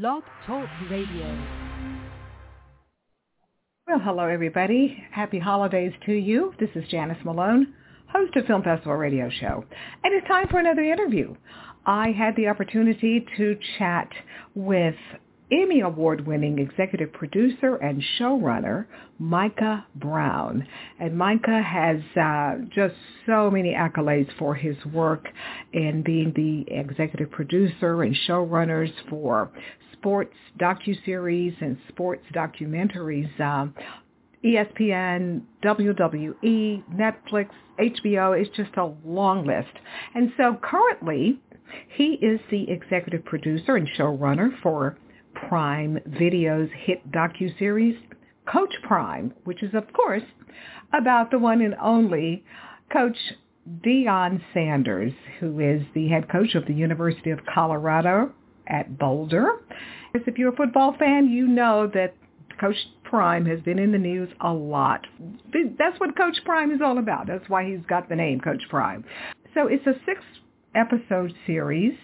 Blog Talk Radio. Well, hello everybody. Happy holidays to you. This is Janice Malone, host of Film Festival Radio Show. And it's time for another interview. I had the opportunity to chat with Emmy Award-winning executive producer and showrunner Micah Brown. And Micah has uh, just so many accolades for his work in being the executive producer and showrunners for sports docuseries and sports documentaries. Um, ESPN, WWE, Netflix, HBO, it's just a long list. And so currently, he is the executive producer and showrunner for Prime Video's hit docuseries Coach Prime, which is, of course, about the one and only Coach Deion Sanders, who is the head coach of the University of Colorado at Boulder. If you're a football fan, you know that Coach Prime has been in the news a lot. That's what Coach Prime is all about. That's why he's got the name Coach Prime. So it's a six episode series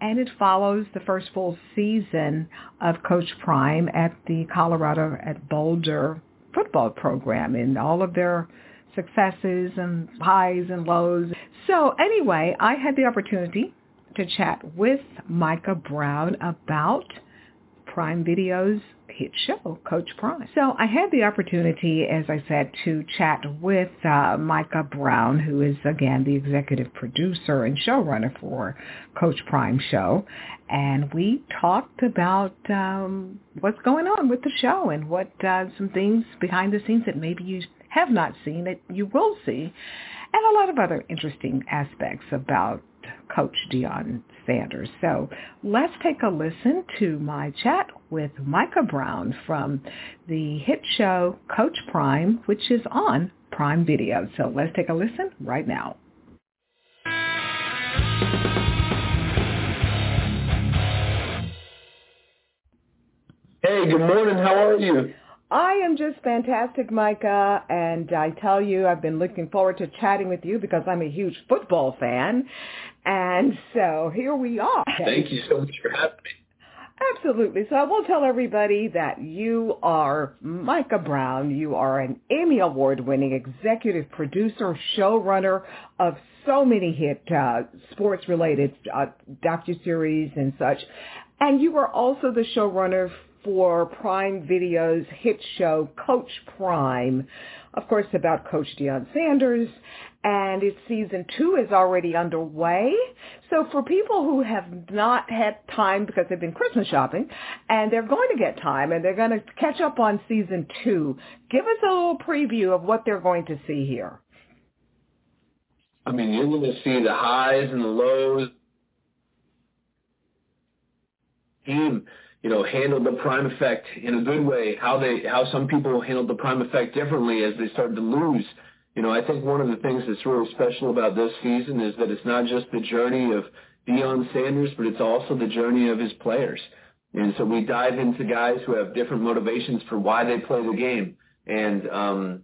and it follows the first full season of Coach Prime at the Colorado at Boulder football program and all of their successes and highs and lows. So anyway, I had the opportunity to chat with Micah Brown about Prime Video's hit show, Coach Prime. So I had the opportunity, as I said, to chat with uh, Micah Brown, who is, again, the executive producer and showrunner for Coach Prime show. And we talked about um, what's going on with the show and what uh, some things behind the scenes that maybe you have not seen that you will see, and a lot of other interesting aspects about Coach Deion Sanders. So let's take a listen to my chat with Micah Brown from the hit show Coach Prime, which is on Prime Video. So let's take a listen right now. Hey, good morning. How are you? I am just fantastic, Micah, and I tell you, I've been looking forward to chatting with you because I'm a huge football fan, and so here we are. Thank you so much for having me. Absolutely. So I will tell everybody that you are Micah Brown. You are an Emmy Award-winning executive producer, showrunner of so many hit uh, sports-related uh, docuseries and such. And you are also the showrunner for Prime Video's hit show Coach Prime, of course about Coach Deion Sanders, and its season two is already underway. So for people who have not had time because they've been Christmas shopping, and they're going to get time and they're going to catch up on season two, give us a little preview of what they're going to see here. I mean, you're going to see the highs and the lows. Team you know, handled the prime effect in a good way, how they how some people handled the prime effect differently as they started to lose. You know, I think one of the things that's really special about this season is that it's not just the journey of Deion Sanders, but it's also the journey of his players. And so we dive into guys who have different motivations for why they play the game. And um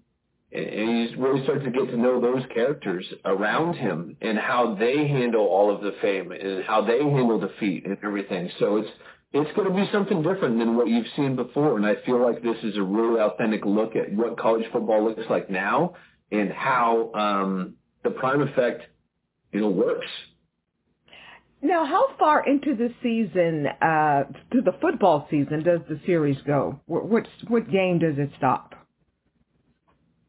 and you really start to get to know those characters around him and how they handle all of the fame and how they handle defeat and everything. So it's it's going to be something different than what you've seen before. And I feel like this is a really authentic look at what college football looks like now and how um, the prime effect, you know, works. Now, how far into the season, uh, to the football season, does the series go? What, what, what game does it stop?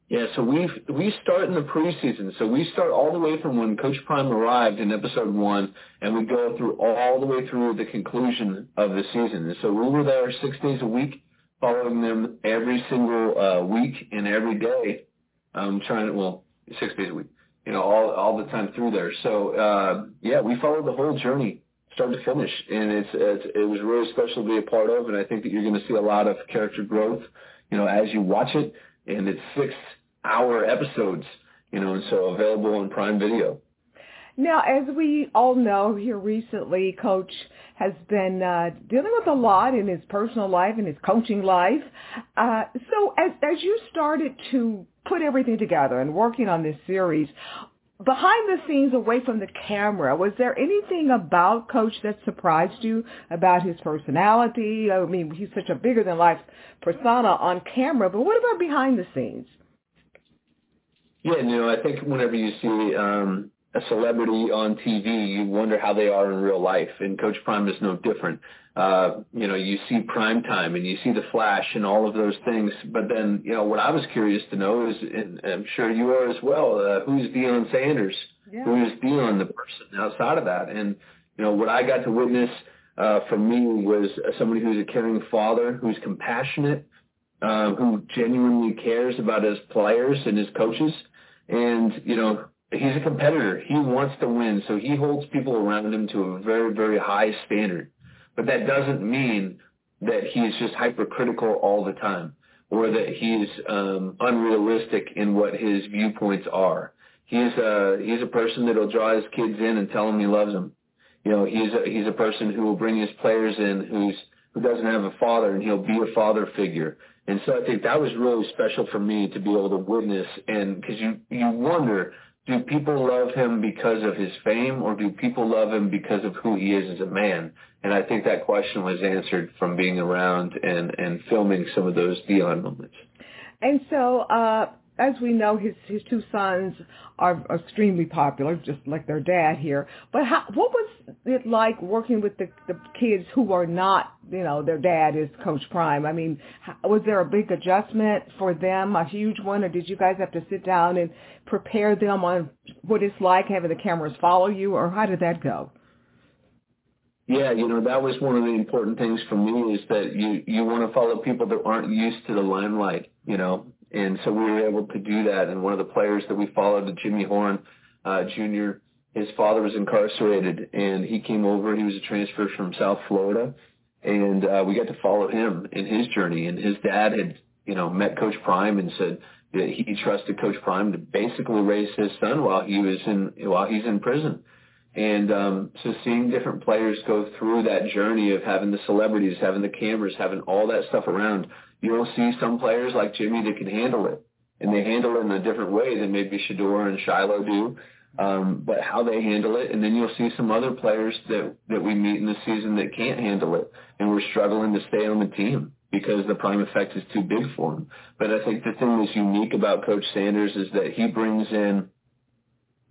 Yeah, so we we start in the preseason. So we start all the way from when Coach Prime arrived in episode one, and we go through all the way through the conclusion of the season. And so we were there six days a week, following them every single uh, week and every day, um, trying to well six days a week, you know, all all the time through there. So uh, yeah, we followed the whole journey, start to finish, and it's, it's it was really special to be a part of. And I think that you're going to see a lot of character growth, you know, as you watch it. And it's six hour episodes, you know, and so available on Prime Video. Now, as we all know here recently, Coach has been uh, dealing with a lot in his personal life and his coaching life. Uh, so as, as you started to put everything together and working on this series, behind the scenes away from the camera, was there anything about Coach that surprised you about his personality? I mean, he's such a bigger than life persona on camera, but what about behind the scenes? Yeah, you know, I think whenever you see um, a celebrity on TV, you wonder how they are in real life, and Coach Prime is no different. Uh, you know, you see prime time and you see the flash and all of those things. But then, you know, what I was curious to know is, and I'm sure you are as well, uh, who's Deion Sanders? Yeah. Who is Deion, the person outside of that? And, you know, what I got to witness uh, from me was somebody who's a caring father, who's compassionate, uh, who genuinely cares about his players and his coaches. And, you know, he's a competitor. He wants to win. So he holds people around him to a very, very high standard. But that doesn't mean that he's just hypercritical all the time or that he's um, unrealistic in what his viewpoints are. He's a he's a person that'll draw his kids in and tell them he loves them. You know, he's a, he's a person who will bring his players in who's who doesn't have a father and he'll be a father figure. And so I think that was really special for me to be able to witness and because you you wonder do people love him because of his fame or do people love him because of who he is as a man? And I think that question was answered from being around and, and filming some of those Deion moments. And so, uh, as we know, his his two sons are extremely popular, just like their dad here. But how, what was it like working with the the kids who are not, you know, their dad is Coach Prime? I mean, was there a big adjustment for them, a huge one, or did you guys have to sit down and prepare them on what it's like having the cameras follow you, or how did that go? Yeah, you know, that was one of the important things for me is that you you want to follow people that aren't used to the limelight, you know, and so we were able to do that. And one of the players that we followed, Jimmy Horn uh, Jr., his father was incarcerated, and he came over. He was a transfer from South Florida, and uh, we got to follow him in his journey. And his dad had, you know, met Coach Prime and said that he trusted Coach Prime to basically raise his son while he was in while he's in prison. And um, so seeing different players go through that journey of having the celebrities, having the cameras, having all that stuff around, you'll see some players like Jimmy that can handle it. And they handle it in a different way than maybe Shedeur and Shiloh do. Um, but how they handle it, and then you'll see some other players that that we meet in the season that can't handle it, and we're struggling to stay on the team because the prime effect is too big for them. But I think the thing that's unique about Coach Sanders is that he brings in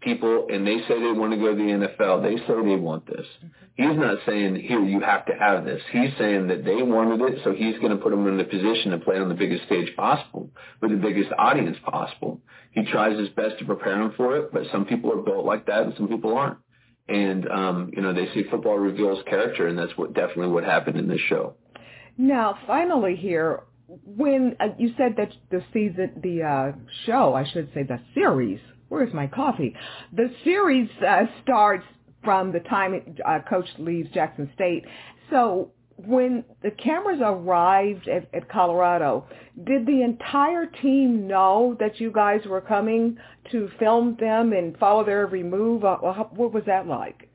people and they say they want to go to the NFL. They say they want this. He's not saying, here, you have to have this. He's saying that they wanted it, so he's going to put them in the position to play on the biggest stage possible with the biggest audience possible. He tries his best to prepare them for it, but some people are built like that and some people aren't. And, um, you know, they see football reveals character, and that's what definitely what happened in this show. Now, finally here, when uh, you said that the season, the uh, show, I should say the series Where's my coffee? The series uh, starts from the time uh, Coach leaves Jackson State. So when the cameras arrived at, at Colorado, did the entire team know that you guys were coming to film them and follow their every move? Uh, what was that like?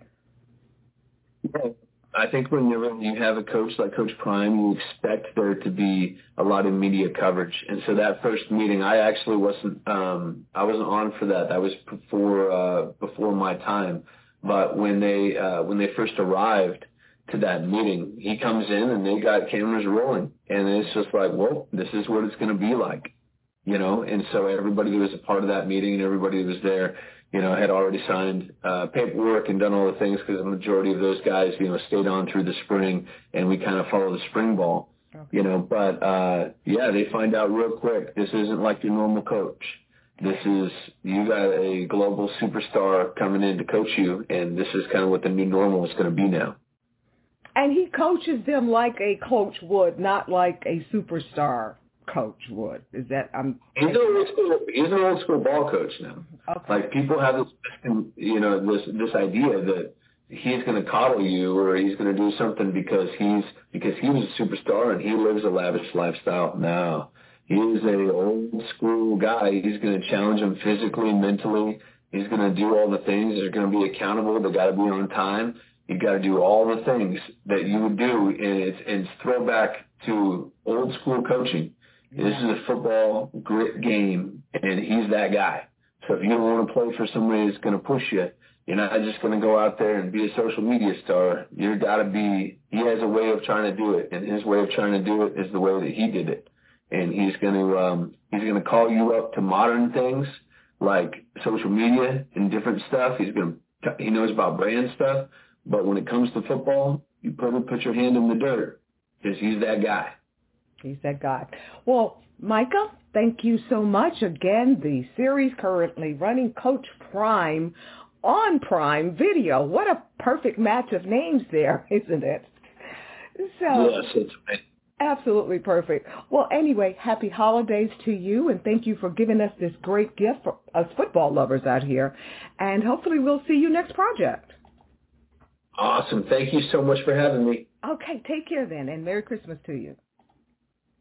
Well, I think whenever you have a coach like Coach Prime, you expect there to be a lot of media coverage. And so that first meeting, I actually wasn't, um, I wasn't on for that. That was before, uh, before my time. But when they, uh, when they first arrived to that meeting, he comes in and they got cameras rolling. And it's just like, well, this is what it's going to be like, you know? And so everybody was a part of that meeting and everybody was there, you know, had already signed uh, paperwork and done all the things because the majority of those guys, you know, stayed on through the spring, and we kind of follow the spring ball, okay. you know. But uh, yeah, they find out real quick. This isn't like your normal coach. This is you got a global superstar coming in to coach you, and this is kind of what the new normal is going to be now. And he coaches them like a coach would, not like a superstar coach would. Is that I'm? He's an old school. He's an old school ball coach now. Okay. Like people have this, you know, this this idea that he's going to coddle you or he's going to do something because he's because he was a superstar and he lives a lavish lifestyle. No, he is a old school guy. He's going to challenge him physically, mentally. He's going to do all the things. They're going to be accountable. They got to be on time. You got to do all the things that you would do, and it's, it's throwback to old school coaching this is a football grit game, and he's that guy. So if you don't want to play for somebody that's going to push you, you're not just going to go out there and be a social media star. You've got to be, he has a way of trying to do it. And his way of trying to do it is the way that he did it. And he's going to, um, he's going to call you up to modern things like social media and different stuff. He's going to, he knows about brand stuff. But when it comes to football, you put, put your hand in the dirt because he's that guy. He's that God. Well, Micah, thank you so much. Again, the series currently running Coach Prime on Prime Video. What a perfect match of names there, isn't it? So yes, it's absolutely perfect. Well, anyway, happy holidays to you, and thank you for giving us this great gift for us football lovers out here. And hopefully, we'll see you next project. Awesome. Thank you so much for having me. Okay, take care then, and Merry Christmas to you.